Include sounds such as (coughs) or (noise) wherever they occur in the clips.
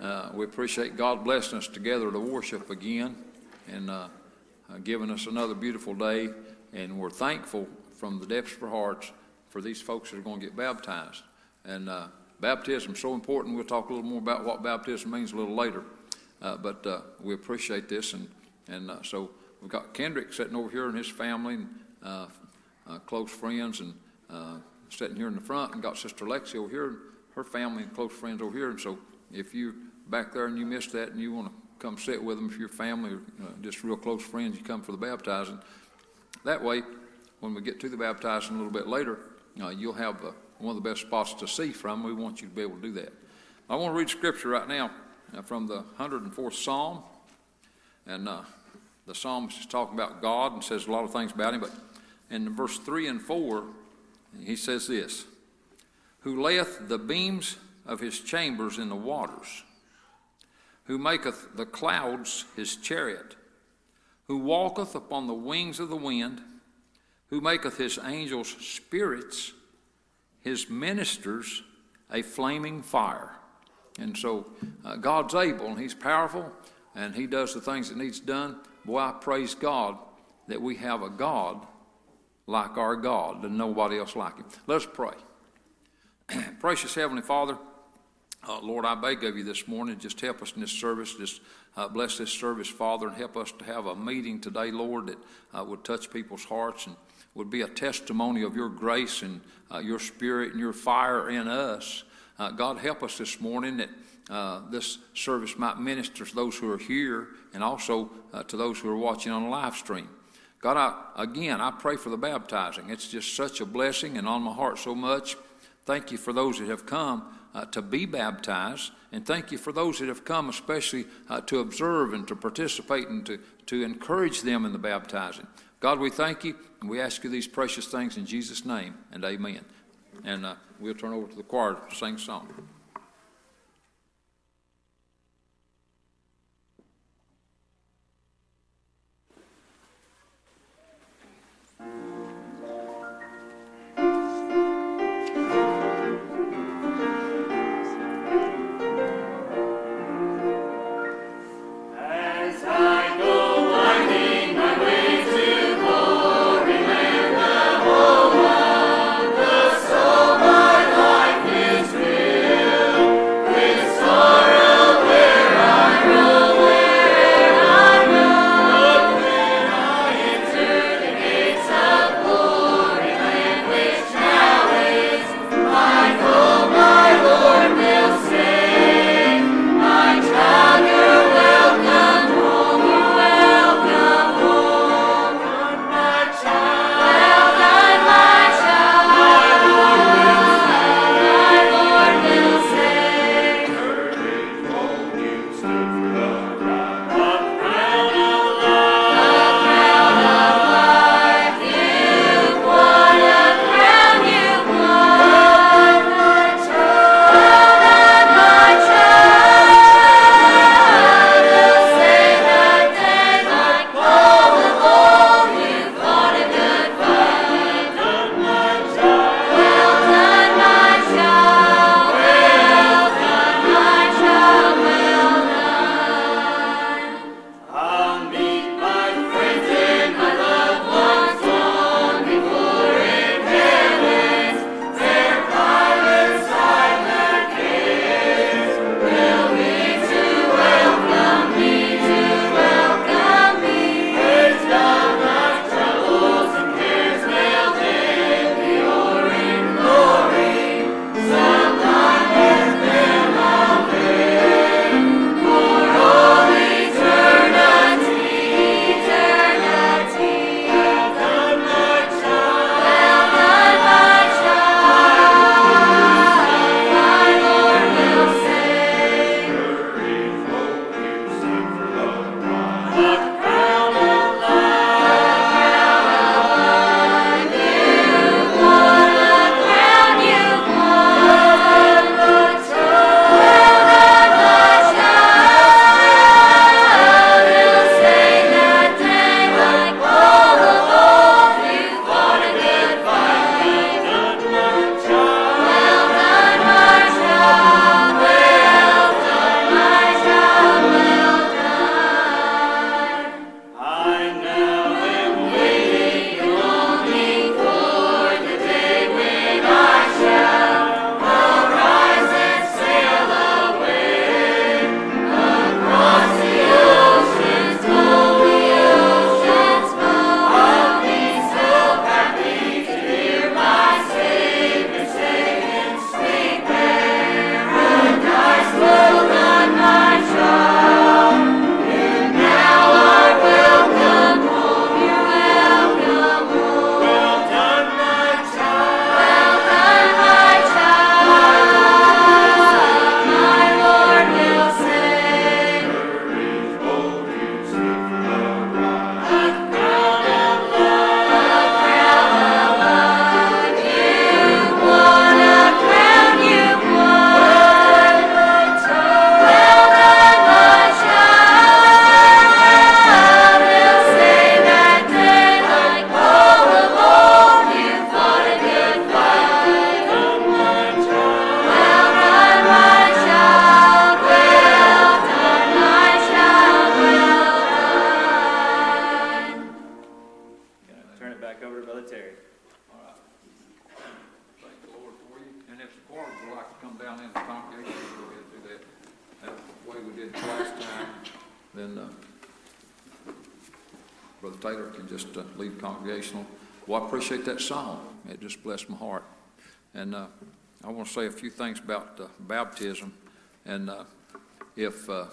Uh, we appreciate God blessing us together to worship again and uh, uh, giving us another beautiful day. And we're thankful from the depths of our hearts for these folks that are going to get baptized. And uh, baptism is so important. We'll talk a little more about what baptism means a little later. Uh, but uh, we appreciate this. And, and so we've got Kendrick sitting over here and his family and close friends and sitting here in the front, and got Sister Lexi over here, and her family and close friends over here. And so if you back there and you missed that and you want to come sit with them if your family or uh, just real close friends, you come for the baptizing. That way, when we get to the baptizing a little bit later, uh, you'll have uh, one of the best spots to see from. We want you to be able to do that. I want to read scripture right now uh, from the 104th Psalm. And uh, the psalmist is talking about God and says a lot of things about him. But in verse 3 and 4, he says this Who layeth the beams of his chambers in the waters who maketh the clouds his chariot, who walketh upon the wings of the wind, who maketh his angels spirits, his ministers a flaming fire. And so uh, God's able and he's powerful and he does the things that needs done. Boy, I praise God that we have a God like our God and nobody else like him. Let's pray. (clears throat) Precious Heavenly Father, uh, Lord, I beg of you this morning, just help us in this service. Just uh, bless this service, Father, and help us to have a meeting today, Lord, that uh, would touch people's hearts and would be a testimony of your grace and uh, your spirit and your fire in us. Uh, God, help us this morning that uh, this service might minister to those who are here and also to those who are watching on the live stream. God, I, again, I pray for the baptizing. It's just such a blessing and on my heart so much. Thank you for those that have come uh, to be baptized. And thank you for those that have come, especially uh, to observe and to participate and to, to encourage them in the baptizing. God, we thank you and we ask you these precious things in Jesus' name and amen. And uh, we'll turn over to the choir to sing a song. To say a few things about uh, baptism. And uh, if uh,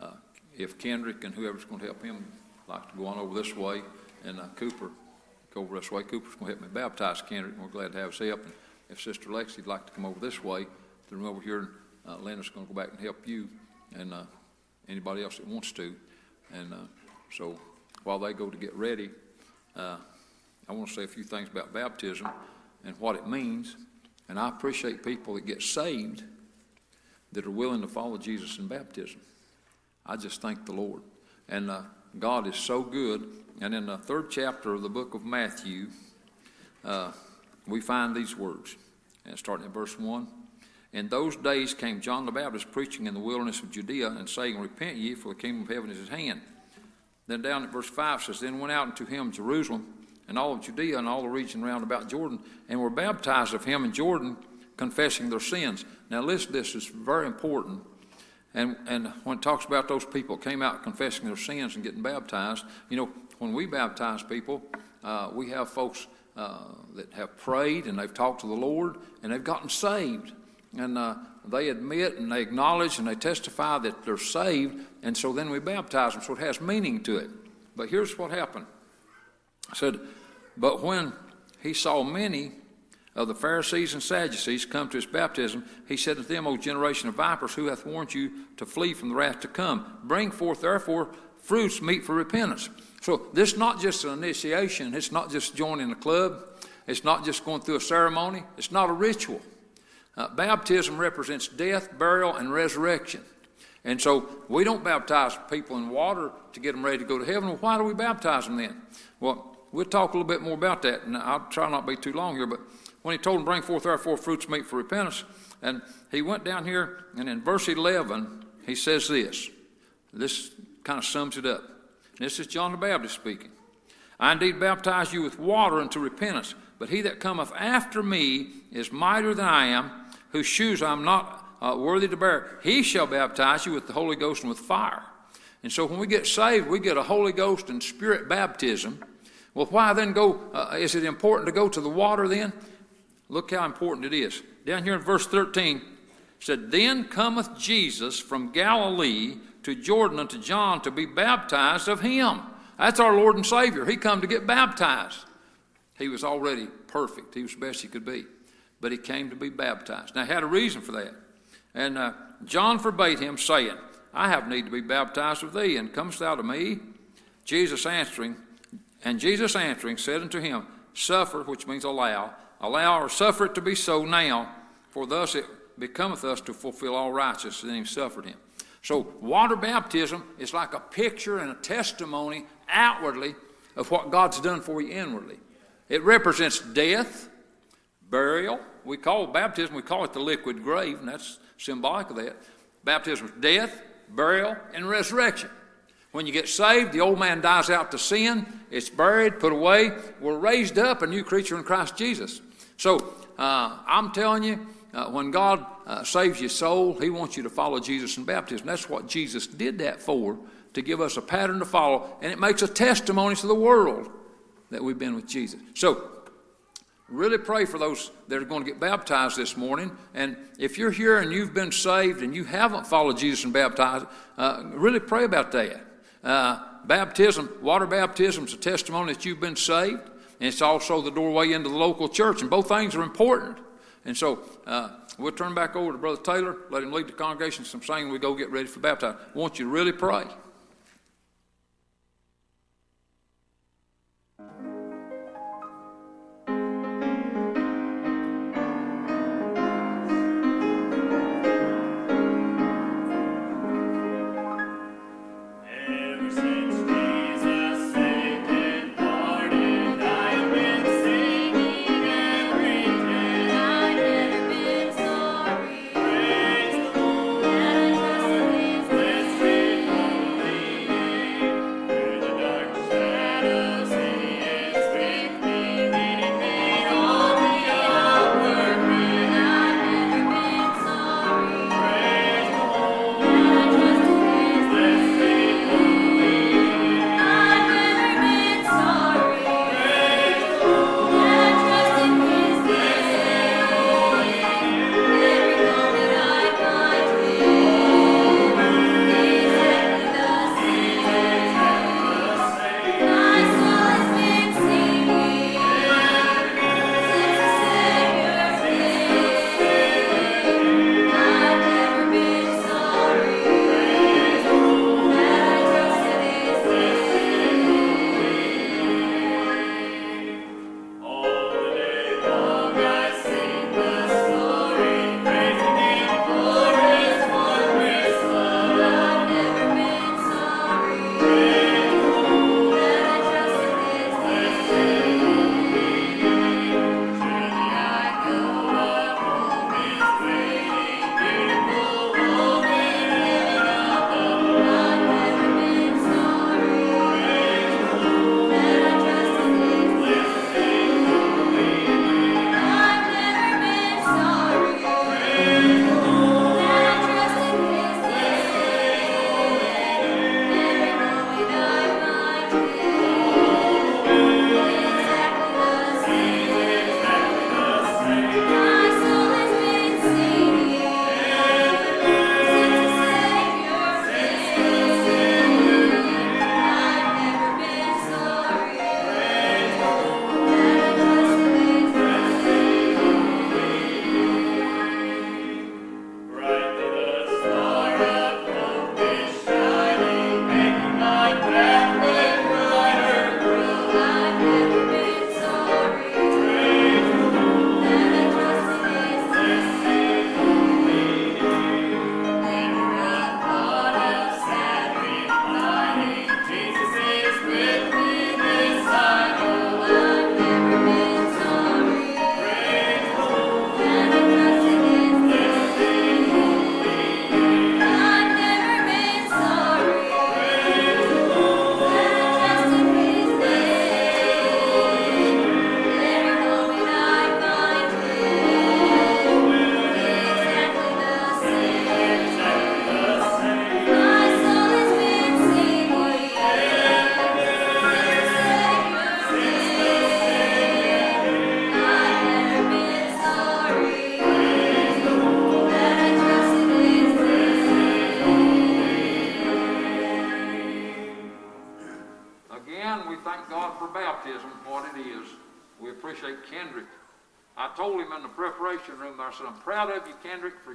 uh, if Kendrick and whoever's going to help him like to go on over this way, and uh, Cooper go over this way, Cooper's going to help me baptize Kendrick. And we're glad to have his help. And if Sister Lexi'd like to come over this way, then over here, uh, Leonard's going to go back and help you, and anybody else that wants to. And so while they go to get ready, I want to say a few things about baptism and what it means. And I appreciate people that get saved that are willing to follow Jesus in baptism. I just thank the Lord. And uh, God is so good. And in the third chapter of the book of Matthew, uh, we find these words. And starting at verse 1. In those days came John the Baptist preaching in the wilderness of Judea and saying, Repent ye, for the kingdom of heaven is at hand. Then down at verse 5 says, Then went out unto him Jerusalem and all of Judea and all the region round about Jordan, and were baptized of him in Jordan, confessing their sins. Now, listen, this is very important. And, and when it talks about those people came out confessing their sins and getting baptized, you know, when we baptize people, uh, we have folks uh, that have prayed and they've talked to the Lord and they've gotten saved. And uh, they admit and they acknowledge and they testify that they're saved, and so then we baptize them, so it has meaning to it. But here's what happened. Said, But when he saw many of the Pharisees and Sadducees come to his baptism, he said to them, O generation of vipers, who hath warned you to flee from the wrath to come? Bring forth therefore fruits meet for repentance. So this is not just an initiation, it's not just joining a club, it's not just going through a ceremony, it's not a ritual. Uh, baptism represents death, burial, and resurrection. And so we don't baptize people in water to get them ready to go to heaven. Well, why do we baptize them then? Well, we'll talk a little bit more about that, and I'll try not to be too long here. But when he told him, Bring forth therefore fruits meet for repentance, and he went down here, and in verse 11, he says this. This kind of sums it up. This is John the Baptist speaking. I indeed baptize you with water unto repentance, but he that cometh after me is mightier than I am, whose shoes I am not uh, worthy to bear. He shall baptize you with the Holy Ghost and with fire. And so when we get saved, we get a Holy Ghost and Spirit baptism. Well, why then go? Uh, is it important to go to the water then? Look how important it is. Down here in verse 13, said, Then cometh Jesus from Galilee to Jordan unto John to be baptized of him. That's our Lord and Savior. He come to get baptized. He was already perfect. He was the best he could be. But he came to be baptized. Now, he had a reason for that. And uh, John forbade him, saying, I have need to be baptized of thee, and comest thou to me? Jesus answering, and Jesus answering said unto him, Suffer, which means allow, allow or suffer it to be so now, for thus it becometh us to fulfill all righteousness. And he suffered him. So, water baptism is like a picture and a testimony outwardly of what God's done for you inwardly. It represents death, burial. We call baptism, we call it the liquid grave, and that's symbolic of that. Baptism is death, burial, and resurrection. When you get saved, the old man dies out to sin, it's buried, put away. We're raised up a new creature in Christ Jesus. So uh, I'm telling you, uh, when God uh, saves your soul, He wants you to follow Jesus in baptism. That's what Jesus did that for, to give us a pattern to follow, and it makes a testimony to the world that we've been with Jesus. So, really pray for those that are going to get baptized this morning. And if you're here and you've been saved and you haven't followed Jesus and baptized, uh, really pray about that. Uh, baptism, water baptism is a testimony that you've been saved, and it's also the doorway into the local church, and both things are important. And so uh, we'll turn back over to Brother Taylor, let him lead the congregation some singing. We go get ready for baptism. I want you to really pray.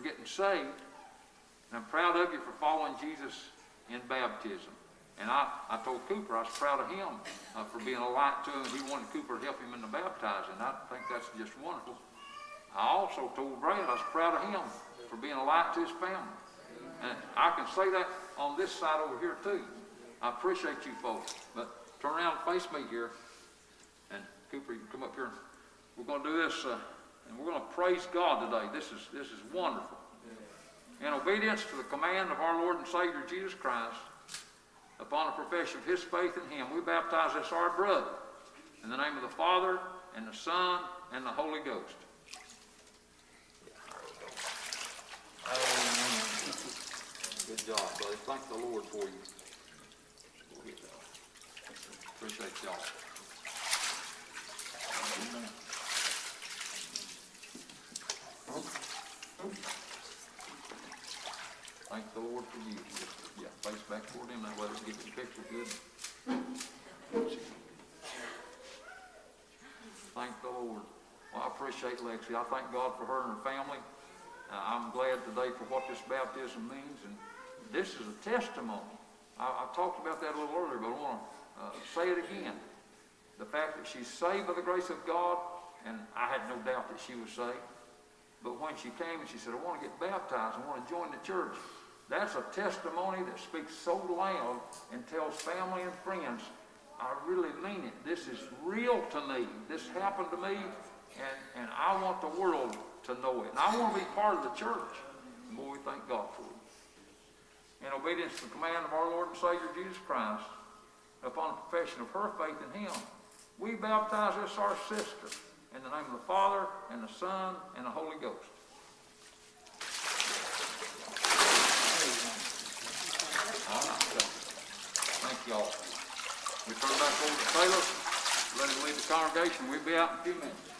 Getting saved. And I'm proud of you for following Jesus in baptism. And I, I told Cooper I was proud of him uh, for being a light to him. He wanted Cooper to help him in the baptizing. I think that's just wonderful. I also told Brad I was proud of him for being a light to his family. And I can say that on this side over here too. I appreciate you folks. But turn around and face me here. And Cooper, you can come up here. We're going to do this, uh, and we're going to praise God today. This is, this is wonderful. In obedience to the command of our Lord and Savior Jesus Christ, upon a profession of his faith in him, we baptize this our brother in the name of the Father, and the Son, and the Holy Ghost. Good job, buddy. Thank the Lord for you. Appreciate y'all. Thank the Lord for you. Yeah, face back toward him, that way we get the picture good. Thank the Lord. Well, I appreciate Lexi. I thank God for her and her family. Uh, I'm glad today for what this baptism means, and this is a testimony. I, I talked about that a little earlier, but I want to uh, say it again. The fact that she's saved by the grace of God, and I had no doubt that she was saved. But when she came and she said, I want to get baptized, I want to join the church, that's a testimony that speaks so loud and tells family and friends, I really mean it. This is real to me. This happened to me, and, and I want the world to know it. And I want to be part of the church. Boy, we thank God for it. In obedience to the command of our Lord and Savior Jesus Christ, upon the profession of her faith in Him, we baptize this our sister in the name of the Father and the Son and the Holy Ghost. All right. Thank y'all. We turn back over to Taylor. Let him lead the congregation. We'll be out in a few minutes.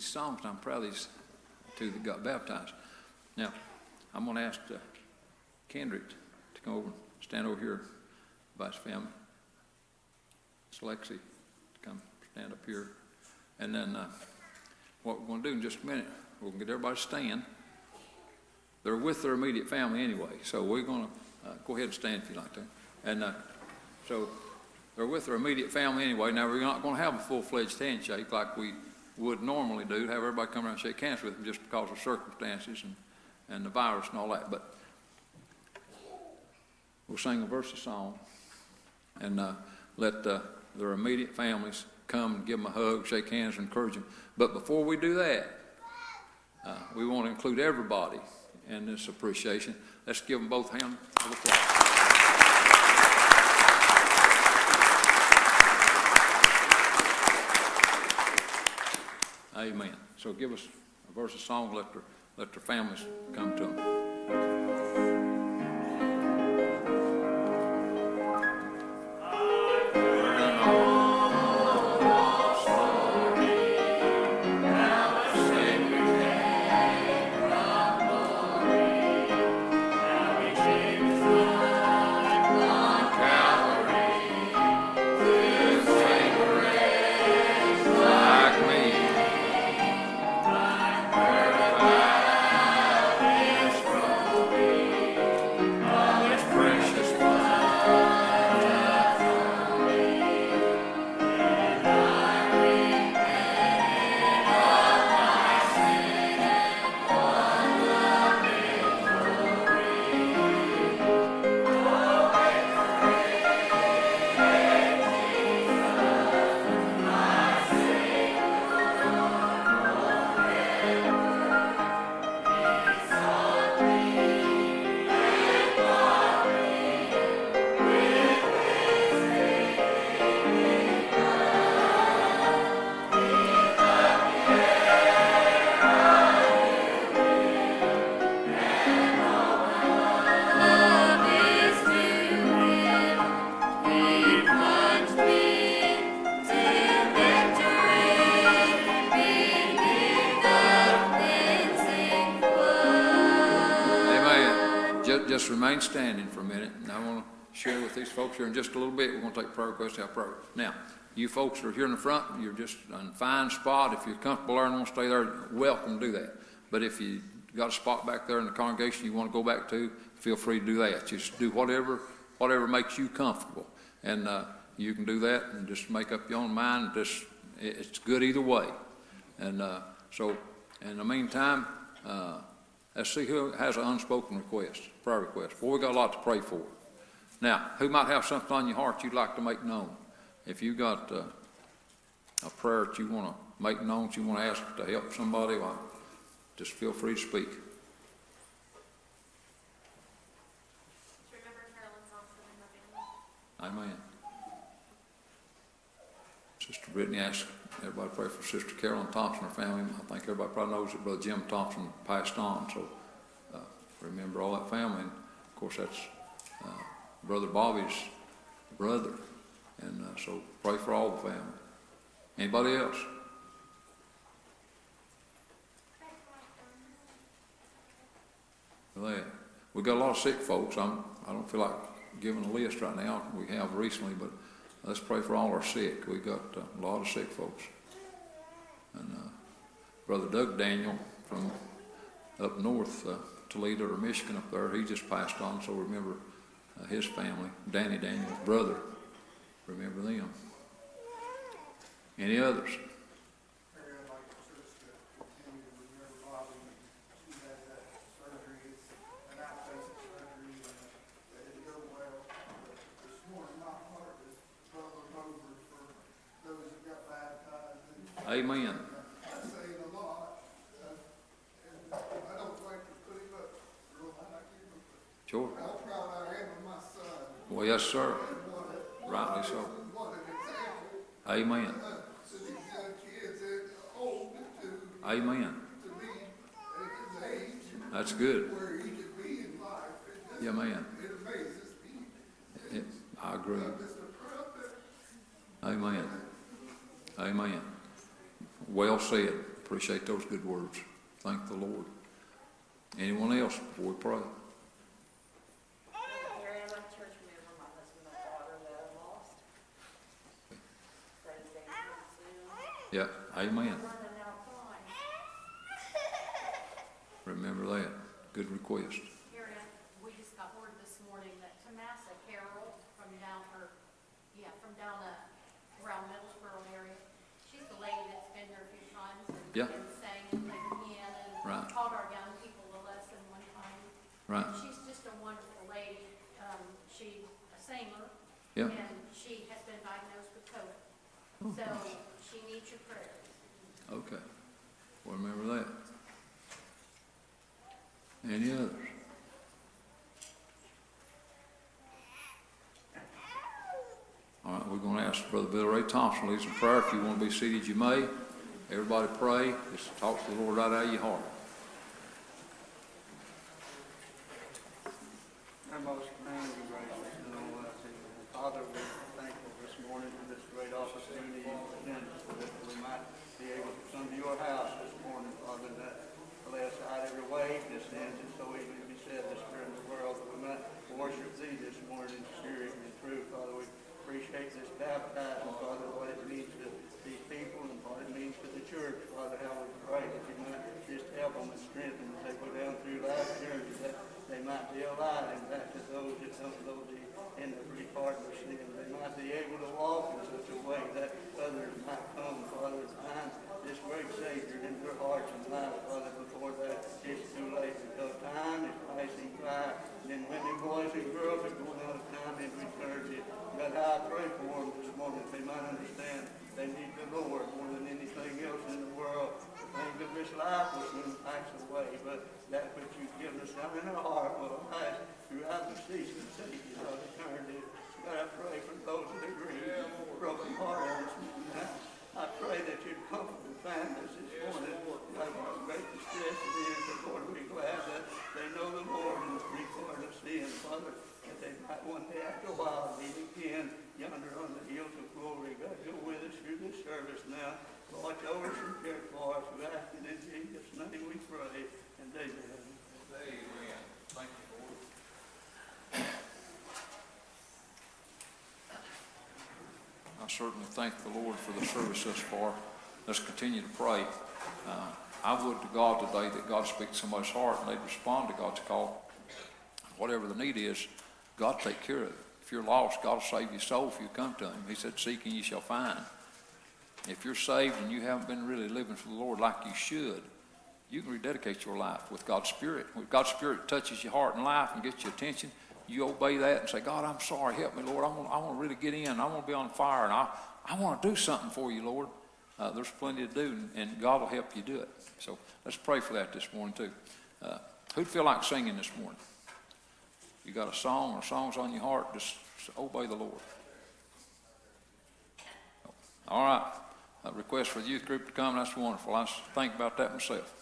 These songs, and I'm proud of these two that got baptized. Now, I'm going to ask uh, Kendrick to come over, and stand over here by his It's Lexi to come stand up here. And then uh, what we're going to do in just a minute, we're going to get everybody to stand. They're with their immediate family anyway, so we're going to uh, go ahead and stand if you like to. And uh, so they're with their immediate family anyway. Now, we're not going to have a full-fledged handshake like we would normally do, have everybody come around and shake hands with them just because of circumstances and, and the virus and all that. But we'll sing a verse of song and uh, let uh, their immediate families come and give them a hug, shake hands, and encourage them. But before we do that, uh, we want to include everybody in this appreciation. Let's give them both hands of applause. Amen. So give us a verse of song, let their, let their families come to them. Remain standing for a minute, and I want to share with these folks here in just a little bit. We're going to take prayer requests, have prayer. Now, you folks are here in the front, you're just in a fine spot. If you're comfortable there and want to stay there, welcome to do that. But if you got a spot back there in the congregation you want to go back to, feel free to do that. Just do whatever, whatever makes you comfortable, and uh, you can do that and just make up your own mind. Just it's good either way. And uh, so, in the meantime, uh, let's see who has an unspoken request, prayer request. Boy, we got a lot to pray for. Now, who might have something on your heart you'd like to make known? If you got uh, a prayer that you want to make known, that you want to ask to help somebody, well, just feel free to speak. Remember Carolyn Thompson and? Amen. Sister Brittany asked everybody pray for Sister Carolyn Thompson, her family. I think everybody probably knows that Brother Jim Thompson passed on, so uh, remember all that family. And of course, that's uh, Brother Bobby's brother, and uh, so pray for all the family. Anybody else? That. We got a lot of sick folks. I'm, I don't feel like giving a list right now. We have recently, but let's pray for all our sick. We got uh, a lot of sick folks. And uh, Brother Doug Daniel from up north, uh, Toledo or Michigan up there, he just passed on. So remember uh, his family, Danny Daniel's brother. Remember them. Any others? Mary, I'd like for us to continue to remember Bobby. She had that surgery, it's an outpatient surgery, and uh, it didn't go well. But This morning, my heart is bubbling over for those that got baptized. And Amen. I say a lot, uh, and I don't like to put him up real high, you know, Sure. but how proud I am of my son. Well, yes, sir. And what a, Rightly so. what an example Amen. uh, to these young kids and old to, Amen. to be at his age. That's good. where he could be in life. It just, Yeah, man. it I agree. Amen. Amen. Well said. Appreciate those good words. Thank the Lord. Anyone else before we pray? Yeah, amen. Remember that. Good request. We this morning that Carroll from down her, yeah, from down uh, around Middlesboro area, she's the lady that's been there a few times and Yeah. and sang and played the piano Right. taught our young people a lesson one time. Right. She's just a wonderful lady. Um, she's a singer. Yeah. And she has been diagnosed with COVID. So she needs your prayers. Okay. Well, remember that. Any others? All right, we're going to ask Brother Bill Ray Thompson to lead some prayer. If you want to be seated, you may. Everybody pray. Just talk to the Lord right out of your heart. Our most kind and gracious and almighty Father, we're thankful this morning for this great opportunity and that we might be able to come to your house this morning, Father, that lay aside every weight that stands and so easily beset the spirit of the world, that we might worship thee this morning in spirit and truth. Father, we appreciate this baptism, Father, what it means these people and what it means to the church. Father, how we pray that you might just help them and strengthen them as they go down through life's journey, that they might be alive and back to those that don't know thee in the free pardon of sin. They might be able to walk in such a way that others might come, Father, and find this great Savior in their hearts and lives, Father, before that it's too late, because time is passing by, and women, boys, and girls are going out of time in eternity. God, I pray for them this morning, they might understand they need the Lord more than anything else in the world. The things of this life will soon pass away, but that which you've given us down in our heart will last throughout the season, Savior of eternity. God, I pray for those that are grieved, broken hearted this morning. I pray that you'd comfort the families this morning. God, what great distress it is, but Lord, we're glad that they know the Lord and the pardon of sin, Father, that they might one day after a while meet again yonder on the hills of glory. God, go with us through this service now. Watch over us and care for us. We ask it in Jesus' name we pray, and amen. Amen. Thank you, Lord. I certainly thank the Lord for the service thus far. Let's continue to pray. Uh, I would to God today that God speaks to somebody's heart and they'd respond to God's call. Whatever the need is, God take care of it. If you're lost, God will save your soul if you come to Him. He said, seek and you shall find. If you're saved and you haven't been really living for the Lord like you should, you can rededicate your life with God's Spirit. When God's Spirit touches your heart and life and gets your attention, you obey that and say, God, I'm sorry. Help me, Lord. I want, I want to really get in. I want to be on fire. And I, I want to do something for you, Lord. Uh, there's plenty to do, and, and God will help you do it. So let's pray for that this morning, too. Uh, who'd feel like singing this morning? You got a song or songs on your heart, just obey the Lord. All right. A request for the youth group to come, that's wonderful. I think about that myself.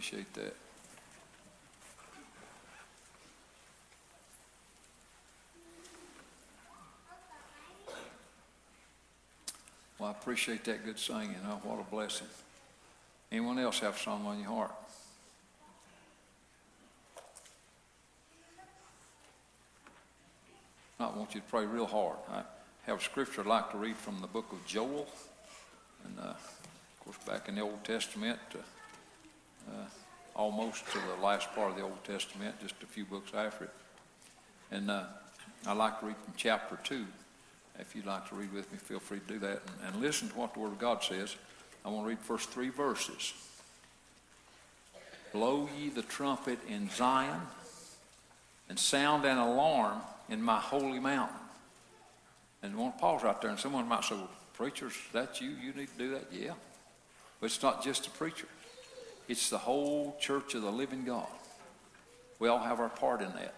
Appreciate that. Well, I appreciate that good singing. Oh, what a blessing. Anyone else have a song on your heart? I want you to pray real hard. I have scripture I'd like to read from the book of Joel. And, uh, of course, back in the Old Testament, uh, almost to the last part of the Old Testament, just a few books after it. And uh, I'd like to read from chapter 2. If you'd like to read with me, feel free to do that. And, and listen to what the Word of God says. I want to read the first three verses. Blow ye the trumpet in Zion, and sound an alarm in my holy mountain. And I want to pause right there, and someone might say, well, preachers, that's you? You need to do that? Yeah. But it's not just the preacher. It's the whole church of the living God. We all have our part in that.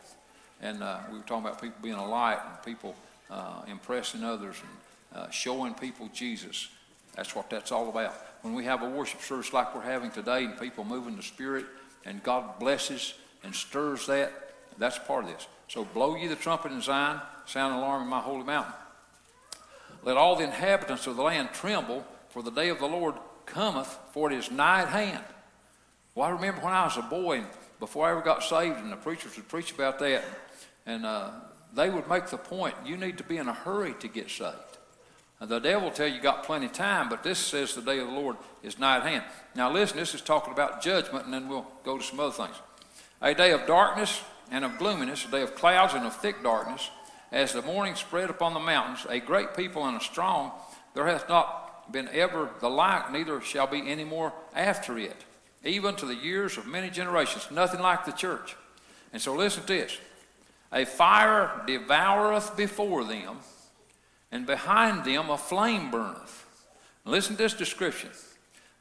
And uh, we were talking about people being a light and people uh, impressing others and uh, showing people Jesus. That's what that's all about. When we have a worship service like we're having today and people move in the Spirit and God blesses and stirs that, that's part of this. So blow ye the trumpet in Zion, sound an alarm in my holy mountain. Let all the inhabitants of the land tremble, for the day of the Lord cometh, for it is nigh at hand. Well, I remember when I was a boy, and before I ever got saved, and the preachers would preach about that, and uh, they would make the point you need to be in a hurry to get saved. And the devil will tell you you got plenty of time, but this says the day of the Lord is nigh at hand. Now, listen, this is talking about judgment, and then we'll go to some other things. A day of darkness and of gloominess, a day of clouds and of thick darkness, as the morning spread upon the mountains, a great people and a strong, there hath not been ever the like, neither shall be any more after it, even to the years of many generations. Nothing like the church. And so listen to this. A fire devoureth before them, and behind them a flame burneth. Listen to this description.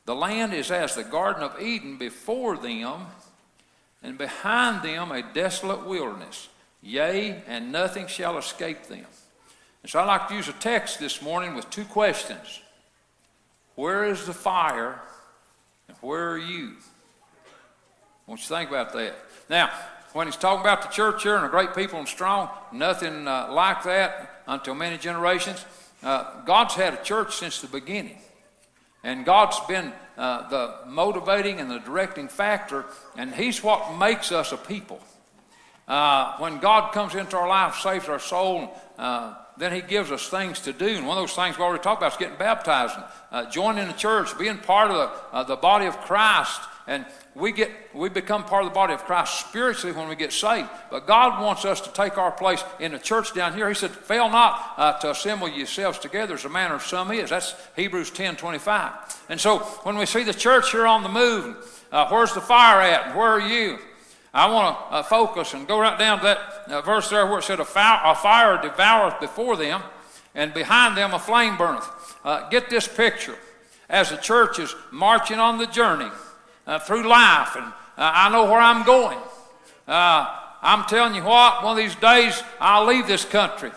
The land is as the Garden of Eden before them, and behind them a desolate wilderness. Yea, and nothing shall escape them. And so I'd like to use a text this morning with two questions. Where is the fire, where are you? I want you to think about that. Now, when he's talking about the church here and the great people and strong, nothing uh, like that until many generations. Uh, God's had a church since the beginning. And God's been uh, the motivating and the directing factor, and He's what makes us a people. Uh, when God comes into our life, saves our soul, uh, then He gives us things to do. And one of those things we already talked about is getting baptized, and, uh, joining the church, being part of the, uh, the body of Christ. And we get we become part of the body of Christ spiritually when we get saved. But God wants us to take our place in the church down here. He said, "Fail not uh, to assemble yourselves together, as the manner of some is." That's Hebrews ten twenty five. And so when we see the church here on the move, uh, where's the fire at? Where are you? I want to uh, focus and go right down to that uh, verse there where it said, a fire, a fire devoureth before them, and behind them a flame burneth. Uh, get this picture. As the church is marching on the journey uh, through life, and uh, I know where I'm going. Uh, I'm telling you what, one of these days I'll leave this country.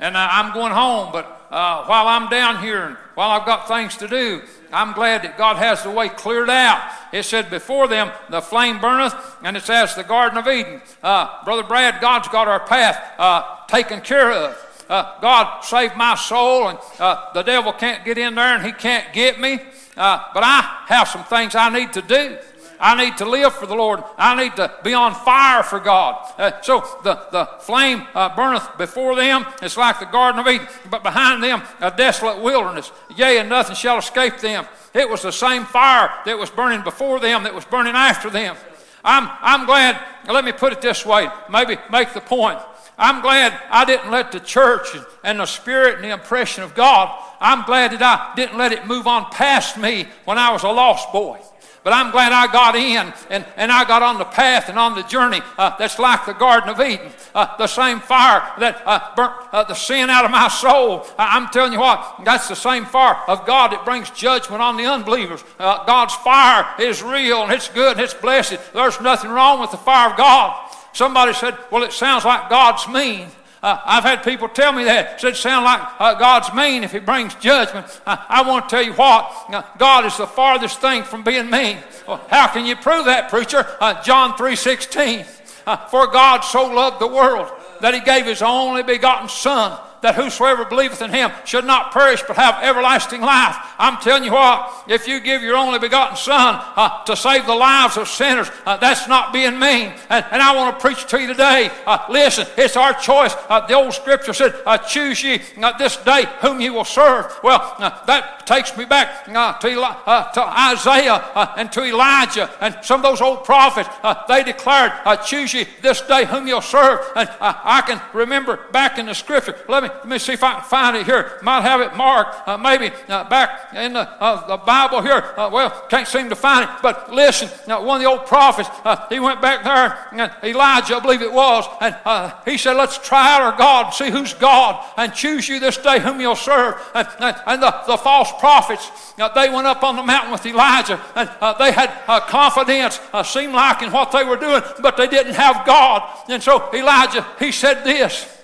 And I'm going home, but while I'm down here while I've got things to do, I'm glad that God has the way cleared out. It said, Before them the flame burneth, and it's as the Garden of Eden. Uh, Brother Brad, God's got our path uh, taken care of. Uh, God saved my soul, and uh, the devil can't get in there and he can't get me. Uh, but I have some things I need to do. I need to live for the Lord. I need to be on fire for God. Uh, so the, the flame uh, burneth before them. It's like the Garden of Eden, but behind them a desolate wilderness. Yea, and nothing shall escape them. It was the same fire that was burning before them that was burning after them. I'm, I'm glad, let me put it this way, maybe make the point. I'm glad I didn't let the church and, and the spirit and the impression of God, I'm glad that I didn't let it move on past me when I was a lost boy. But I'm glad I got in and, and I got on the path and on the journey uh, that's like the Garden of Eden. Uh, the same fire that uh, burnt uh, the sin out of my soul. I'm telling you what, that's the same fire of God that brings judgment on the unbelievers. Uh, God's fire is real and it's good and it's blessed. There's nothing wrong with the fire of God. Somebody said, Well, it sounds like God's mean. Uh, I've had people tell me that. Said, sound like uh, God's mean if He brings judgment. Uh, I want to tell you what, uh, God is the farthest thing from being mean. Well, how can you prove that, preacher? Uh, John 3.16. Uh, For God so loved the world that He gave His only begotten Son that whosoever believeth in him should not perish but have everlasting life. I'm telling you what, if you give your only begotten Son uh, to save the lives of sinners, uh, that's not being mean. And, and I want to preach to you today. Uh, listen, it's our choice. Uh, the old scripture said, uh, Choose ye uh, this day whom you will serve. Well, that takes me back to, Eli- to Isaiah and to Elijah and some of those old prophets. They declared, Choose ye this day whom you'll serve. And I can remember back in the scripture. Let me, let me see if I can find it here. Might have it marked, uh, maybe uh, back in the, uh, the Bible here. Uh, well, can't seem to find it. But listen, now one of the old prophets, uh, he went back there, and Elijah, I believe it was, and uh, he said, Let's try out our God and see who's God and choose you this day whom you'll serve. And, and, and the, the false prophets, uh, they went up on the mountain with Elijah, and uh, they had uh, confidence, uh, seemed like in what they were doing, but they didn't have God. And so Elijah, he said this.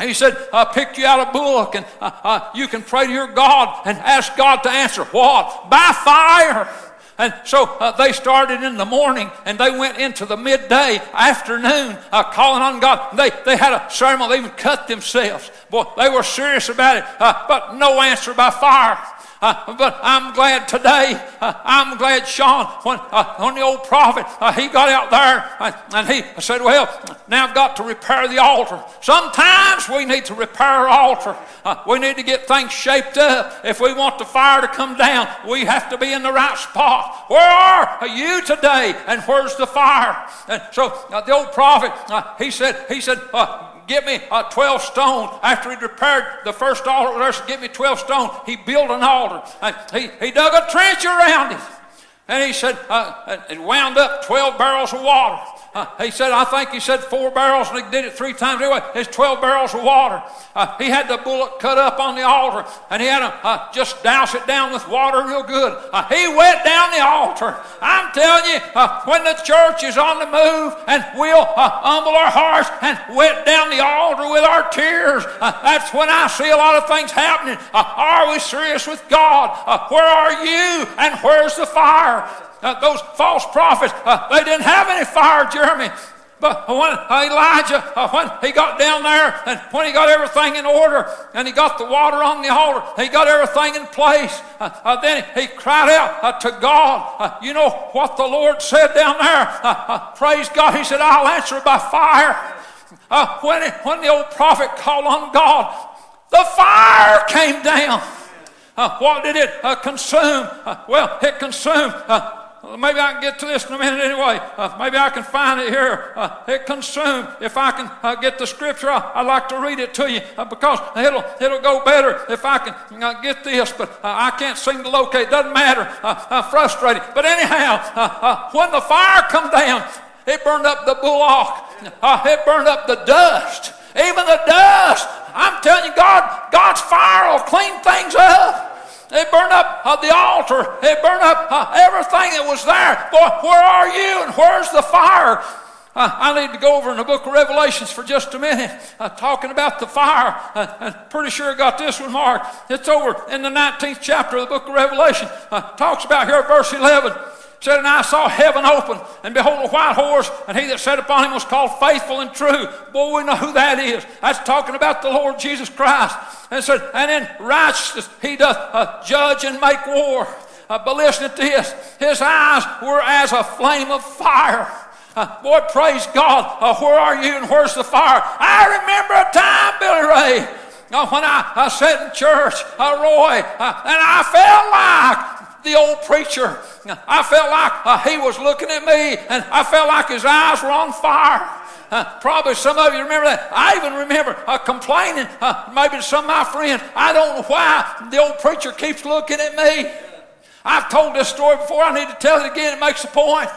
He said, I picked you out a book and uh, uh, you can pray to your God and ask God to answer. What? By fire. And so uh, they started in the morning and they went into the midday, afternoon, uh, calling on God. They, they had a ceremony, they even cut themselves. Boy, they were serious about it, uh, but no answer by fire. Uh, but I'm glad today, uh, I'm glad Sean, when, uh, when the old prophet, uh, he got out there and, and he said, Well, now I've got to repair the altar. Sometimes we need to repair our altar. Uh, we need to get things shaped up. If we want the fire to come down, we have to be in the right spot. Where are you today? And where's the fire? And so uh, the old prophet, uh, he said, he said, Get me uh, 12 stone. After he'd repaired the first altar, Get me 12 stone. He built an altar. And he, he dug a trench around it. And he said, uh, and wound up 12 barrels of water. Uh, he said, I think he said four barrels, and he did it three times. Anyway, it's 12 barrels of water. Uh, he had the bullock cut up on the altar, and he had to uh, just douse it down with water real good. Uh, he wet down the altar. I'm telling you, uh, when the church is on the move, and we'll humble our hearts and wet down the altar with our tears, that's when I see a lot of things happening. Are we serious with God? Where are you? And where's the fire? Uh, those false prophets, uh, they didn't have any fire, Jeremy. But when Elijah, uh, when he got down there and when he got everything in order and he got the water on the altar, he got everything in place, uh, uh, then he cried out uh, to God. You know what the Lord said down there? Praise God. He said, I'll answer by fire. When, it, when the old prophet called on God, the fire came down. Uh, what did it uh, consume? Uh, well, it consumed. Maybe I can get to this in a minute anyway. Uh, maybe I can find it here. Uh, it consumed. If I can uh, get the scripture, I, would like to read it to you uh, because it'll it'll go better if I can uh, get this. But uh, I can't seem to locate. Doesn't matter. I'm frustrated. But anyhow, when the fire come down, it burned up the bullock. It burned up the dust. Even the dust. I'm telling you, God, God's fire will clean things up. It burned up uh, the altar. It burned up uh, everything that was there. Boy, where are you and where's the fire? Uh, I need to go over in the book of Revelations for just a minute, uh, talking about the fire. Uh, I'm pretty sure I got this one marked. It's over in the 19th chapter of the book of Revelation. Uh, talks about here, verse 11 said, And I saw heaven open, and behold, a white horse, and he that sat upon him was called faithful and true. Boy, we know who that is. That's talking about the Lord Jesus Christ. And said, And in righteousness he doth uh, judge and make war. Uh, but listen to this his eyes were as a flame of fire. Uh, boy, praise God. Uh, where are you and where's the fire? I remember a time, Billy Ray, uh, when I, I sat in church, uh, Roy, uh, and I felt like the old preacher. I felt like uh, he was looking at me, and I felt like his eyes were on fire. Uh, probably some of you remember that. I even remember uh, complaining, uh, maybe to some of my friends, I don't know why the old preacher keeps looking at me. I've told this story before. I need to tell it again. It makes a point.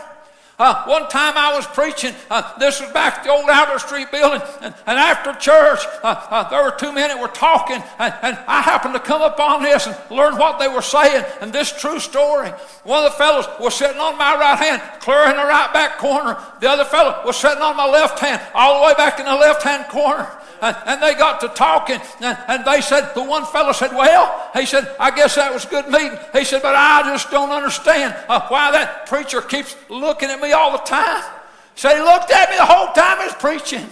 Uh, one time I was preaching. Uh, this was back at the old Albert Street building, and, and after church, uh, uh, there were two men that were talking, and, and, I happened to come up on this and learn what they were saying. And this true story. One of the fellows was sitting on my right hand, clear in the right back corner. The other fellow was sitting on my left hand, all the way back in the left hand corner. And, and they got to talking, and, and they said, the one fellow said, Well, he said, I guess that was good meeting. He said, But I just don't understand uh, why that preacher keeps looking at me all the time. So he looked at me the whole time he was preaching.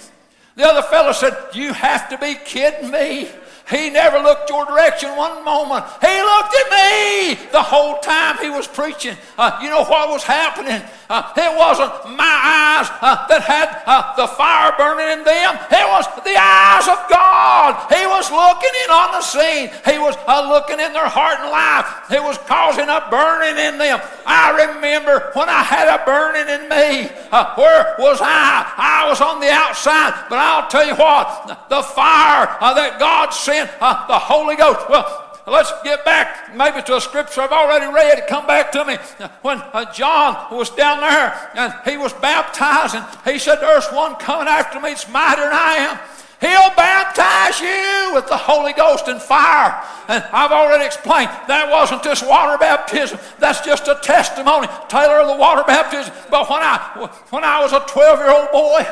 The other fellow said, You have to be kidding me. He never looked your direction one moment. He looked at me the whole time he was preaching. Uh, you know what was happening? Uh, it wasn't my eyes uh, that had uh, the fire burning in them. It was the eyes of God. He was looking in on the scene. He was uh, looking in their heart and life. It was causing a burning in them. I remember when I had a burning in me. Uh, where was I? I was on the outside. But I'll tell you what, the fire that God sent, uh, the Holy Ghost. Well, let's get back maybe to a scripture I've already read. Come back to me. When uh, John was down there and he was baptizing, he said, There's one coming after me, it's mightier than I am. He'll baptize you with the Holy Ghost and fire. And I've already explained that wasn't just water baptism. That's just a testimony, Taylor, of the water baptism. But when I when I was a 12 year old boy,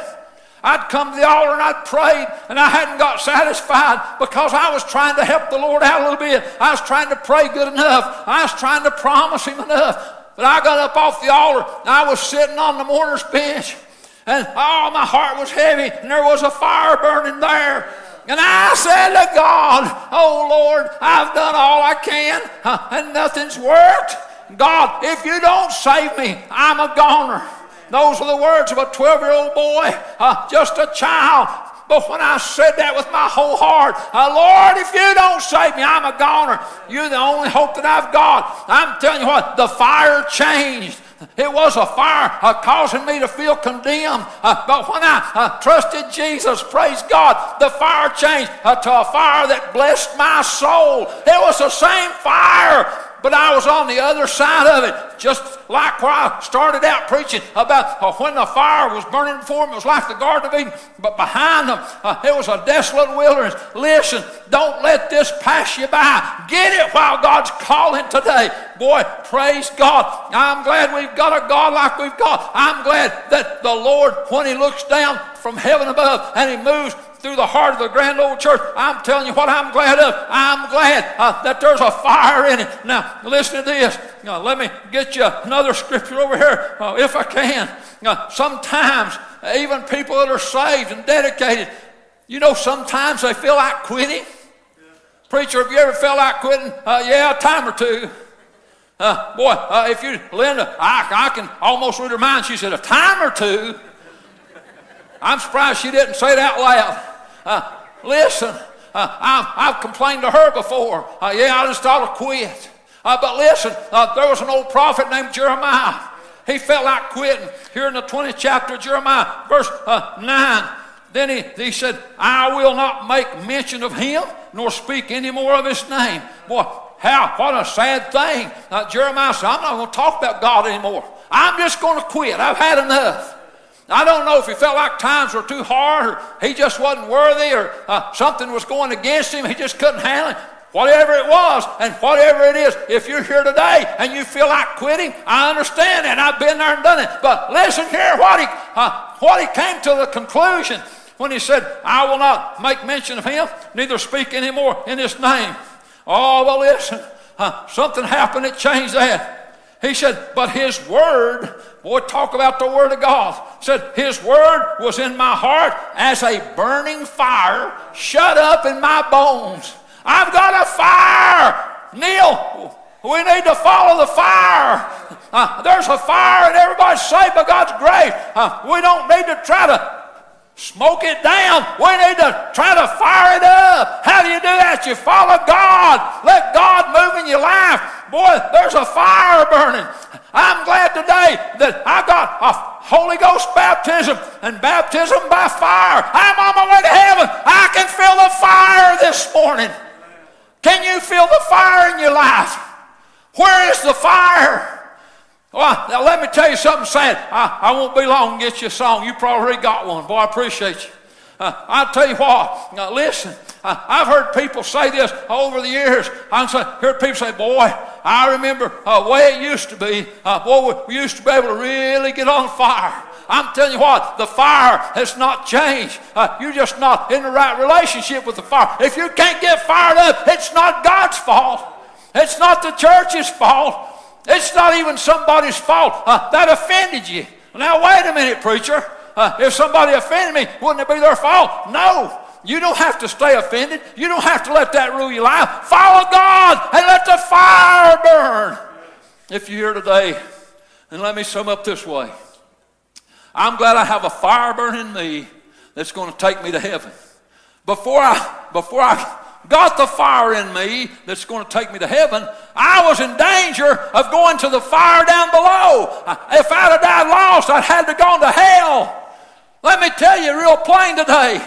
I'd come to the altar and I'd prayed, and I hadn't got satisfied because I was trying to help the Lord out a little bit. I was trying to pray good enough. I was trying to promise Him enough. But I got up off the altar, and I was sitting on the mourner's bench, and oh, my heart was heavy, and there was a fire burning there. And I said to God, Oh Lord, I've done all I can, and nothing's worked. God, if you don't save me, I'm a goner. Those are the words of a 12 year old boy, uh, just a child. But when I said that with my whole heart, uh, Lord, if you don't save me, I'm a goner. You're the only hope that I've got. I'm telling you what, the fire changed. It was a fire uh, causing me to feel condemned. Uh, but when I uh, trusted Jesus, praise God, the fire changed uh, to a fire that blessed my soul. It was the same fire but I was on the other side of it, just like where I started out preaching about uh, when the fire was burning before them. It was like the Garden of Eden, but behind them, uh, it was a desolate wilderness. Listen, don't let this pass you by. Get it while God's calling today. Boy, praise God. I'm glad we've got a God like we've got. I'm glad that the Lord, when He looks down from heaven above and He moves through the heart of the grand old church. I'm telling you what I'm glad of. I'm glad uh, that there's a fire in it. Now, listen to this. Let me get you another scripture over here, uh, if I can. Now, sometimes, even people that are saved and dedicated, you know, sometimes they feel like quitting. Preacher, have you ever felt like quitting? Uh, yeah, a time or two. Uh, boy, uh, if you, Linda, I, I can almost read her mind. She said, a time or two. I'm surprised she didn't say it out loud. Uh, listen, uh, I've, I've, complained to her before. Uh, yeah, I just ought to quit. Uh, but listen, uh, there was an old prophet named Jeremiah. He felt like quitting. Here in the 20th chapter of Jeremiah, verse uh, 9. Then he, he said, I will not make mention of him, nor speak any more of his name. Boy, how, what a sad thing. Jeremiah said, I'm not going to talk about God anymore. I'm just going to quit. I've had enough. I don't know if he felt like times were too hard or he just wasn't worthy or uh, something was going against him. He just couldn't handle it. Whatever it was and whatever it is, if you're here today and you feel like quitting, I understand and I've been there and done it. But listen here, what he, uh, what he came to the conclusion when he said, I will not make mention of him, neither speak anymore in his name. Oh, well, listen, uh, something happened that changed that. He said, but his word, boy, talk about the word of God. Said, his word was in my heart as a burning fire shut up in my bones. I've got a fire. Neil, We need to follow the fire. Uh, there's a fire and everybody's saved by God's grace. Uh, we don't need to try to smoke it down. We need to try to fire it up. How do you do that? You follow God. Let God move in your life. Boy, there's a fire burning. I'm glad today that I got a Holy Ghost baptism and baptism by fire. I'm on my way to heaven. I can feel the fire this morning. Can you feel the fire in your life? Where is the fire? Well, now let me tell you something sad. I, I won't be long get you a song. You probably got one. Boy, I appreciate you. Uh, I'll tell you what. Now listen, uh, I've heard people say this over the years. I've heard people say, boy, I remember uh, the way it used to be. Uh, boy, we used to be able to really get on fire. I'm telling you what, the fire has not changed. Uh, you're just not in the right relationship with the fire. If you can't get fired up, it's not God's fault. It's not the church's fault. It's not even somebody's fault. Uh, that offended you. Now, wait a minute, preacher. Uh, if somebody offended me, wouldn't it be their fault? No. You don't have to stay offended. You don't have to let that rule your life. Follow God and let the fire burn. If you're here today, and let me sum up this way I'm glad I have a fire burning me that's going to take me to heaven. Before I, before I got the fire in me that's going to take me to heaven, I was in danger of going to the fire down below. If I'd have died lost, I'd had to go to hell. Let me tell you real plain today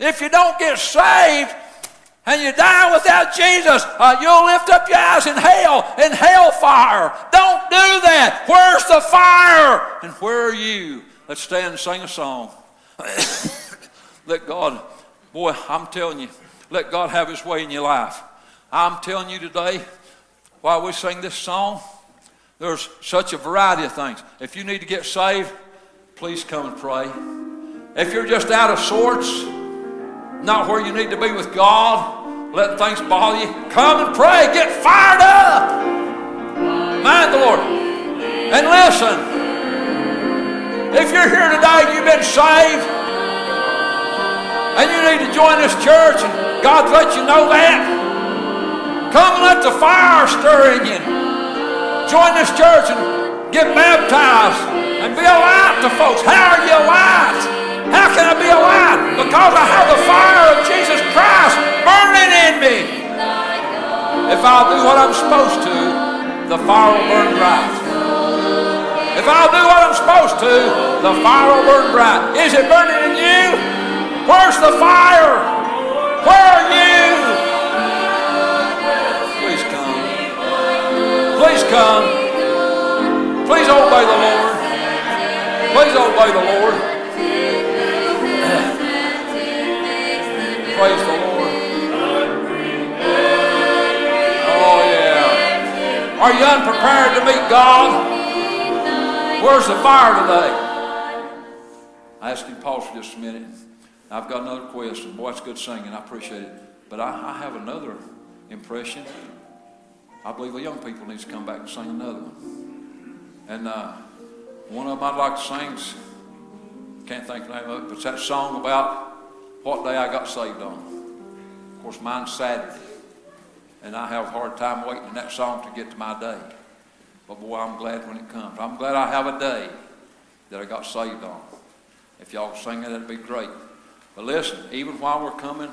if you don't get saved, and you die without Jesus, uh, you'll lift up your eyes in hell, in hellfire. Don't do that. Where's the fire? And where are you? Let's stand and sing a song. (coughs) Let God, boy, I'm telling you, let God have His way in your life. I'm telling you today, while we sing this song, there's such a variety of things. If you need to get saved, please come and pray. If you're just out of sorts, not where you need to be with God, letting things bother you, come and pray. Get fired up. Mind the Lord. And listen, if you're here today and you've been saved, and you need to join this church, and God's let you know that, come and let the fire stir in you. Join this church and get baptized and be a light to folks. How are you a light? How can I be a light? Because I have the fire of Jesus Christ burning in me. If I'll do what I'm supposed to, the fire will burn bright. If I'll do what I'm supposed to, the fire will burn bright. Is it burning in you? Where's the fire? Where are you? Please come. Please come. Please obey the Lord. Please obey the Lord. Are you unprepared to meet God? Where's the fire today? I asked him to pause for just a minute. I've got another question. Boy, it's good singing. I appreciate it. But I, I have another impression. I believe the young people need to come back and sing another one. And uh, one of them I'd like to sing, can't think the name of it, but it's that song about what day I got saved on. Of course, mine's Saturday. And I have a hard time waiting in that song to get to my day. But boy, I'm glad when it comes. I'm glad I have a day that I got saved on. If y'all sing it, that'd be great. But listen, even while we're coming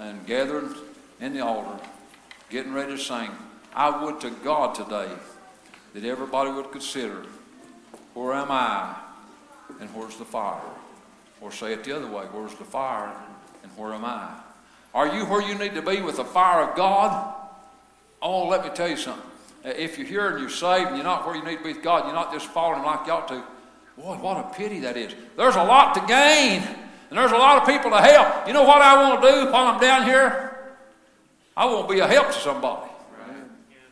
and gathering in the altar, getting ready to sing, I would to God today that everybody would consider where am I and where's the fire? Or say it the other way where's the fire and where am I? Are you where you need to be with the fire of God? Oh, let me tell you something. Uh, If you're here and you're saved and you're not where you need to be with God, you're not just falling like you ought to, boy, what a pity that is. There's a lot to gain, and there's a lot of people to help. You know what I want to do while I'm down here? I want to be a help to somebody.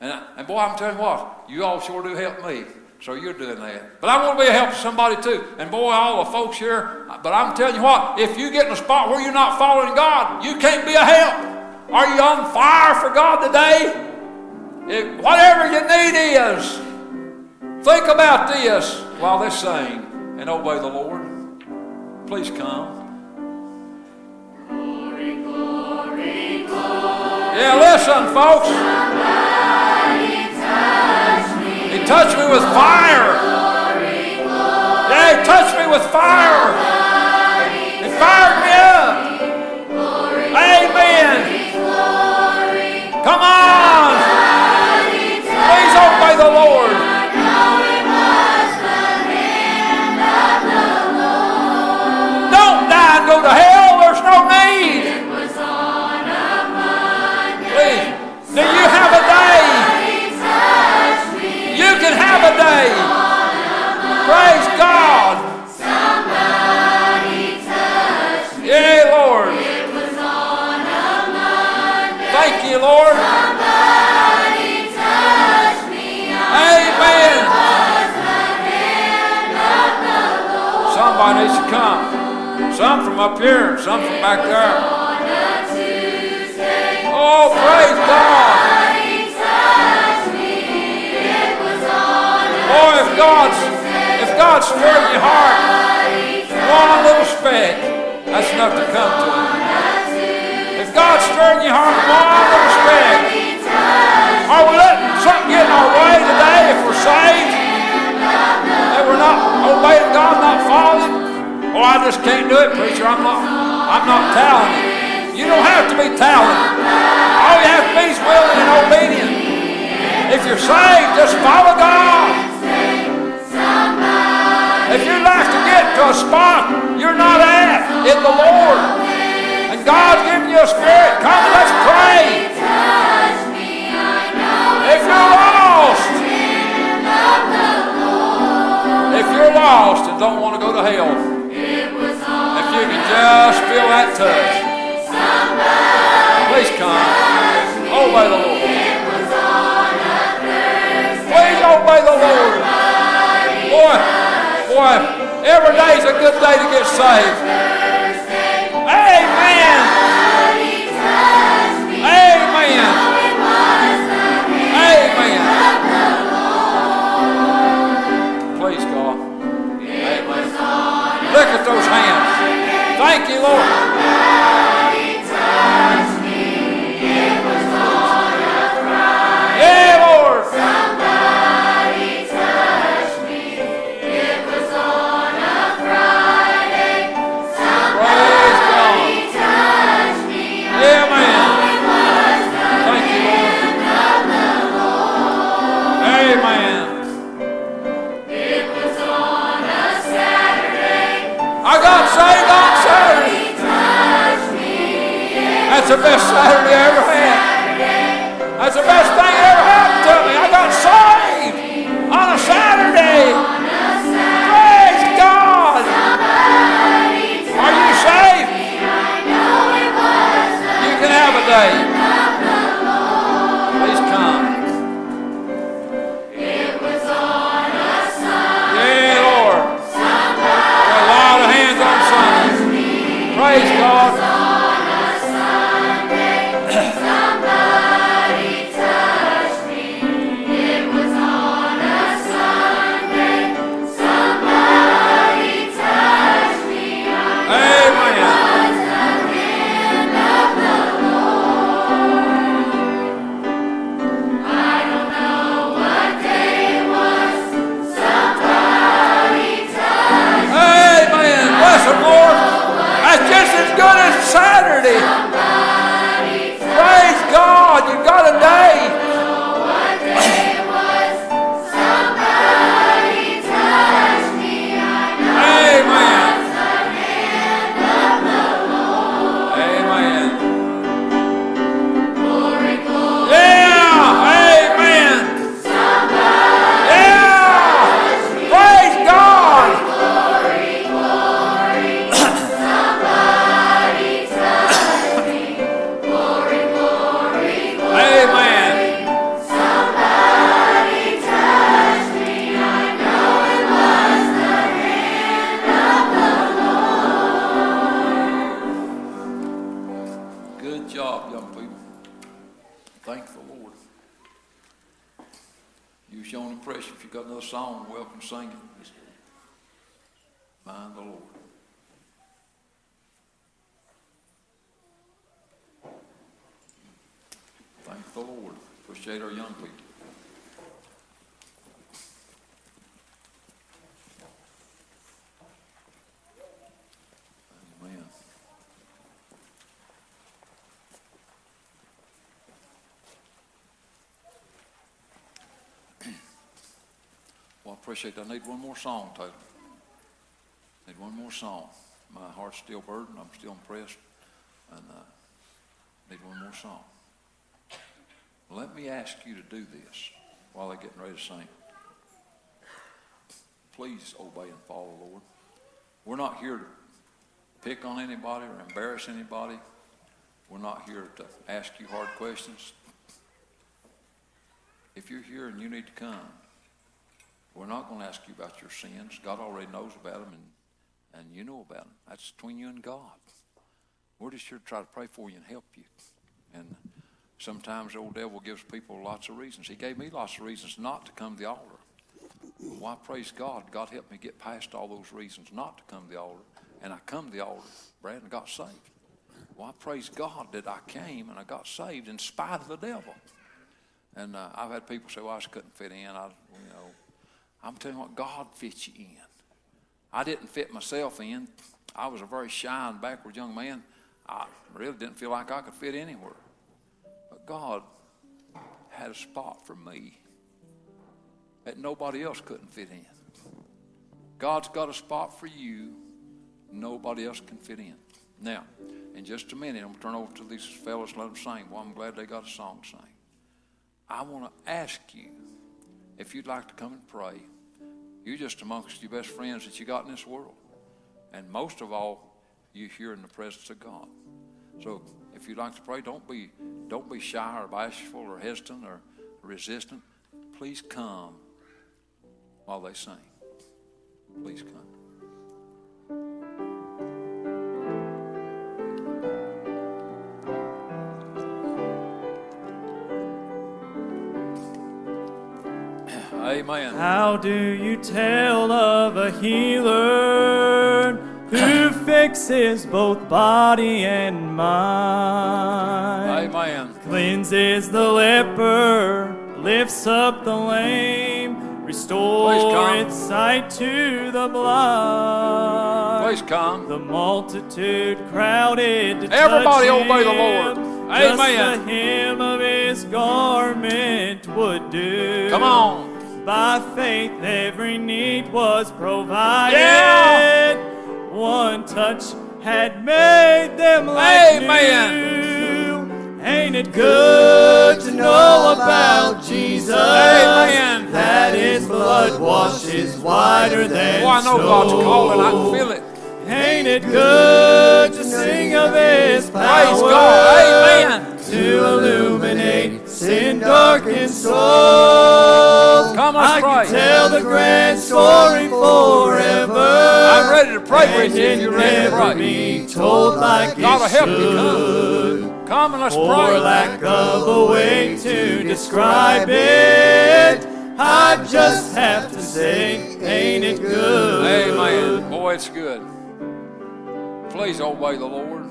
And, I- and boy, I'm telling you what, you all sure do help me. So you're doing that. But I want to be a help to somebody too. And boy, all the folks here, but I'm telling you what, if you get in a spot where you're not following God, you can't be a help. Are you on fire for God today? If, whatever your need is, think about this while they sing and obey the Lord. Please come. Yeah, listen, folks touch me with fire. Yeah, touch me with fire. It fired me up. Amen. Come on. Please obey the Lord. I need one more song, Taylor. I Need one more song. My heart's still burdened. I'm still impressed. And uh, need one more song. Let me ask you to do this while they're getting ready to sing. Please obey and follow the Lord. We're not here to pick on anybody or embarrass anybody. We're not here to ask you hard questions. If you're here and you need to come, we're not going to ask you about your sins. God already knows about them, and, and you know about them. That's between you and God. We're just here to try to pray for you and help you. And sometimes the old devil gives people lots of reasons. He gave me lots of reasons not to come to the altar. Why, praise God, God helped me get past all those reasons not to come to the altar. And I come to the altar, Brad, and got saved. Well, I praise God that I came and I got saved in spite of the devil. And uh, I've had people say, well, I just couldn't fit in. I, you know, I'm telling you what, God fits you in. I didn't fit myself in. I was a very shy and backward young man. I really didn't feel like I could fit anywhere. But God had a spot for me that nobody else couldn't fit in. God's got a spot for you nobody else can fit in. Now, in just a minute, I'm going to turn over to these fellas and let them sing. Well, I'm glad they got a song to sing. I want to ask you if you'd like to come and pray. You're just amongst your best friends that you got in this world. And most of all, you're here in the presence of God. So if you'd like to pray, don't be, don't be shy or bashful or hesitant or resistant. Please come while they sing. Please come. Amen. How do you tell of a healer who fixes both body and mind? Amen. Cleanses the leper, lifts up the lame, restores sight to the blind. Please come. The multitude crowded to Everybody touch obey the him. Lord. Just Amen. the hem of his garment would do. Come on. By faith, every need was provided. Yeah. One touch had made them like Amen. new. Ain't it good to know about Jesus? Amen. That his blood washes whiter than Oh, I know God's snow. calling. I can feel it. Ain't it good to sing of His power? Praise God. Amen. To illuminate sin darkened souls. Come, let's I pray. can tell the grand story forever. I'm ready to pray with And you if you're ready to never pray. be told like God will it help you. should. Come. Come and let's For pray. lack of a way to describe it, I just have to say, ain't it good? Amen. Boy, it's good. Please obey the Lord.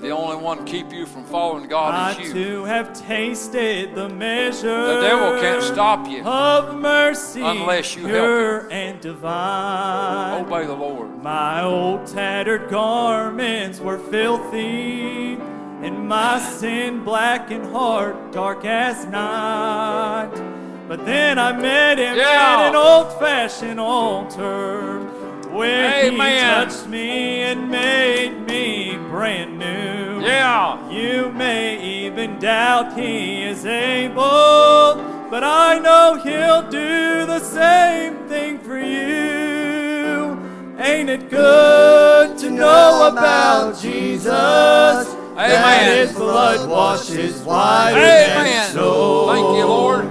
The only one keep you from following God I is you. too have tasted the measure. The devil can't stop you. Of mercy, Unless you help pure and divine. Obey the Lord. My old tattered garments were filthy, and my sin blackened heart dark as night. But then I met him Yeah. at an old fashioned altar where Amen. he touched me and made me brand new. Yeah. You may even doubt he is able, but I know he'll do the same thing for you. Ain't it good to know about Jesus? That Amen. his blood washes whiter Amen. snow. Thank you, Lord.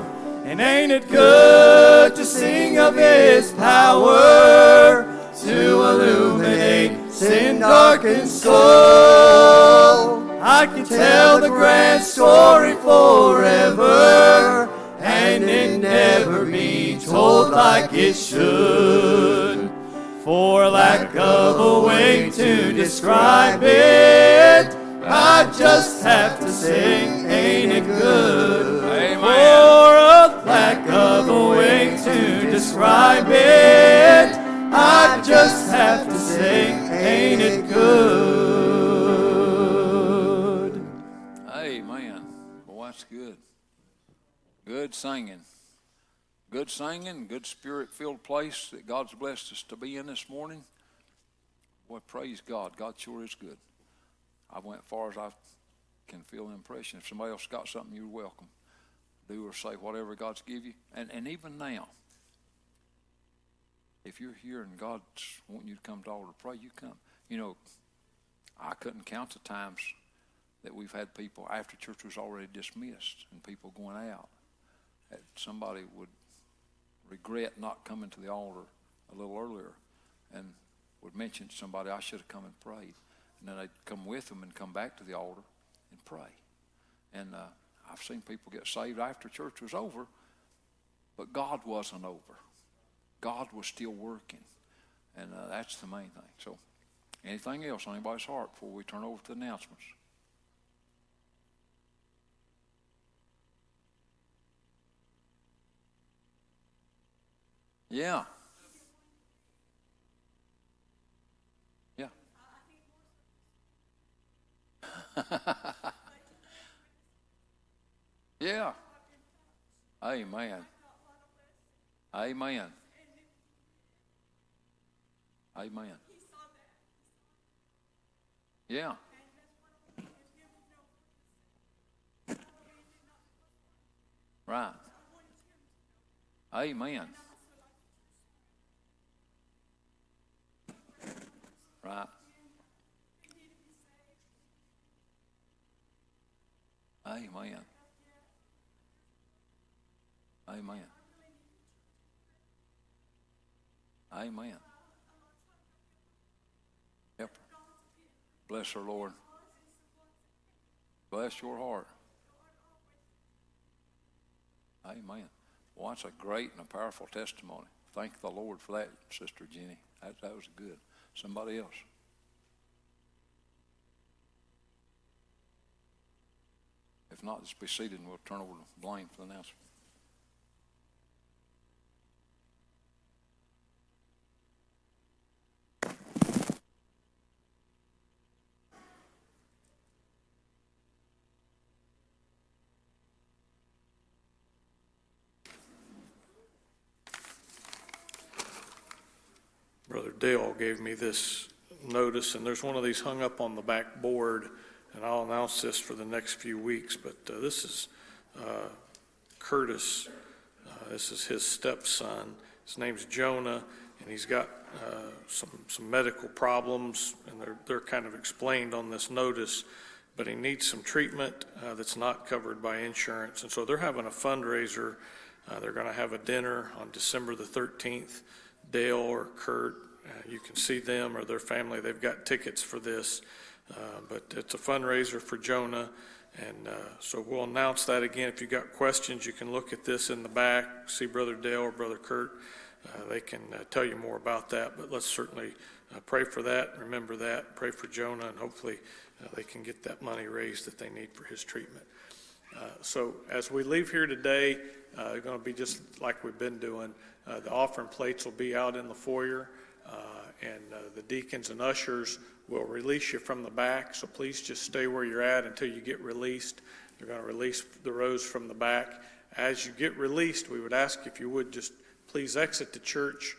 And ain't it good to sing of his power to illuminate sin darkened soul? I can tell the grand story forever and it never be told like it should. For lack of a way to describe it, I just have to sing, ain't it good? Amen. For a lack of a way to describe it, I just have to say, ain't it good? Amen. Boy, that's good. good. singing. Good singing, good spirit filled place that God's blessed us to be in this morning. Boy, praise God. God sure is good. I went as far as I can feel the impression. If somebody else got something, you're welcome. Do or say whatever God's give you. And, and even now, if you're here and God's wanting you to come to altar to pray, you come. You know, I couldn't count the times that we've had people after church was already dismissed and people going out. That somebody would regret not coming to the altar a little earlier and would mention to somebody, I should have come and prayed. And then they'd come with them and come back to the altar and pray. And uh, I've seen people get saved after church was over, but God wasn't over. God was still working. And uh, that's the main thing. So, anything else on anybody's heart before we turn over to the announcements? Yeah. Yeah. (laughs) yeah. Amen. Amen. Amen. Yeah. Right. Amen. Right. Amen. Amen. Amen. Bless her, Lord. Bless your heart. Amen. Well, that's a great and a powerful testimony. Thank the Lord for that, Sister Jenny. That, that was good. Somebody else. If not, just be seated and we'll turn over to Blaine for the announcement. Brother Dale gave me this notice, and there's one of these hung up on the back board, and I'll announce this for the next few weeks, but uh, this is uh, Curtis. Uh, This is his stepson. His name's Jonah, and he's got uh, some, some medical problems, and they're, they're kind of explained on this notice, but he needs some treatment uh, that's not covered by insurance, and so they're having a fundraiser. Uh, They're going to have a dinner on December the 13th. Dale or Kurt, uh, you can see them or their family. They've got tickets for this. Uh, but it's a fundraiser for Jonah. And uh, so we'll announce that again. If you've got questions, you can look at this in the back, see Brother Dale or Brother Kurt. Uh, they can uh, tell you more about that. But let's certainly uh, pray for that, remember that, pray for Jonah, and hopefully they can get that money raised that they need for his treatment. Uh, So as we leave here today, uh, it's going to be just like we've been doing. Uh, The offering plates will be out in the foyer, uh, and uh, the deacons and ushers will release you from the back, so please just stay where you're at until you get released. They're going to release the rows from the back. As you get released, we would ask if you would just please exit the church.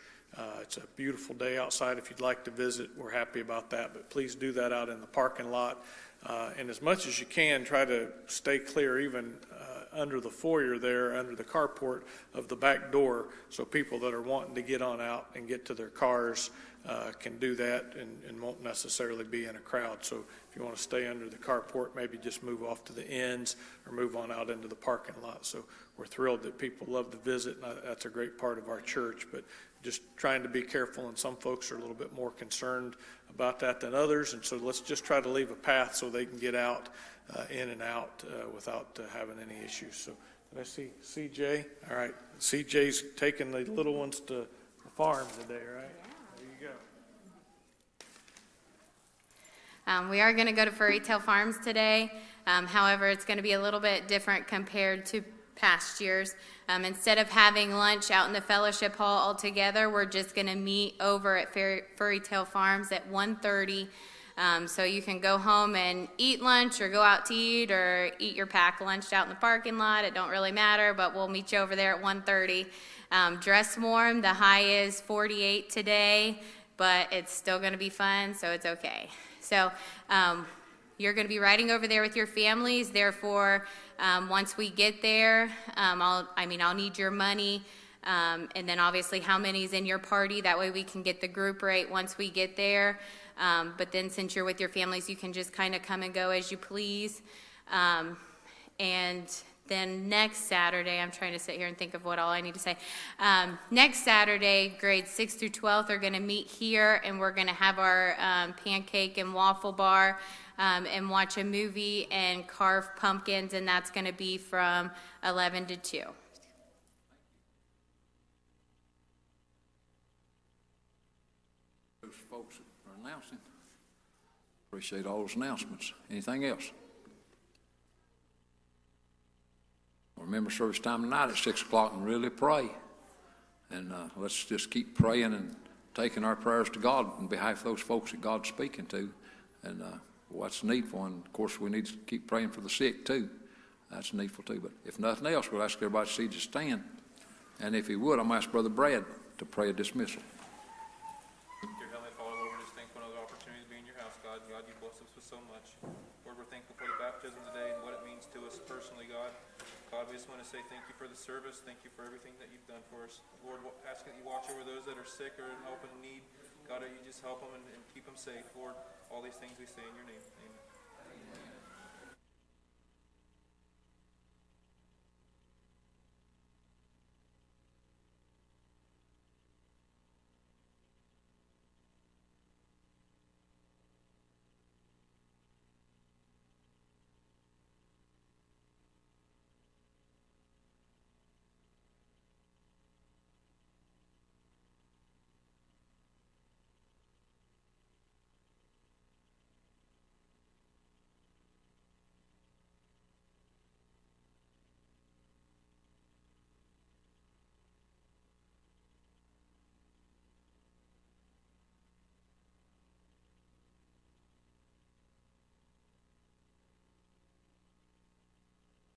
It's a beautiful day outside. If you'd like to visit, we're happy about that, but please do that out in the parking lot. Uh, And as much as you can, try to stay clear even uh, under the foyer there, under the carport of the back door, so people that are wanting to get on out and get to their cars uh, can do that and and won't necessarily be in a crowd. So if you want to stay under the carport, maybe just move off to the ends or move on out into the parking lot. So we're thrilled that people love to visit, and that- that's a great part of our church, but just trying to be careful, and some folks are a little bit more concerned about that than others, and so let's just try to leave a path so they can get out, uh, in and out, uh, without uh, having any issues. So, did I see CJ? All right, CJ's taking the little ones to the farm today, right? There you go. Um, we are going to go to Furry Tail Farms today. Um, however, it's going to be a little bit different compared to past years. Um, instead of having lunch out in the fellowship hall all together, we're just going to meet over at Fairy, Furry Tail Farms at 1:30. Um, so you can go home and eat lunch or go out to eat or eat your packed lunch out in the parking lot. It don't really matter, but we'll meet you over there at 1:30. Um, dress warm. The high is 48 today, but it's still going to be fun, so it's okay. So um, you're going to be riding over there with your families. Therefore, um, once we get there, um, I'll, I mean, I'll need your money. Um, and then obviously how many's in your party. That way we can get the group rate once we get there. Um, but then since you're with your families, you can just kind of come and go as you please. Um, and then next Saturday, I'm trying to sit here and think of what all I need to say. Um, next Saturday, grades 6 through 12 are going to meet here, and we're going to have our um, pancake and waffle bar um, and watch a movie and carve pumpkins, and that's going to be from 11 to 2. Those folks are announcing. Appreciate all those announcements. Anything else? Remember service time tonight at six o'clock and really pray. And uh, let's just keep praying and taking our prayers to God on behalf of those folks that God's speaking to. And uh, what's needful, and of course we need to keep praying for the sick too. That's needful too. But if nothing else, we'll ask everybody to see to stand. And if he would, I'm ask Brother Brad to pray a dismissal. Dear Heavenly Father, Lord, we're just thankful for another opportunity to be in your house, God. God, you bless us with so much. Lord, we're thankful for the baptism today and what it means to us personally, God. God, we just want to say thank you for the service. Thank you for everything that you've done for us. Lord, ask that you watch over those that are sick or in help need. God, that you just help them and, and keep them safe. Lord, all these things we say in your name.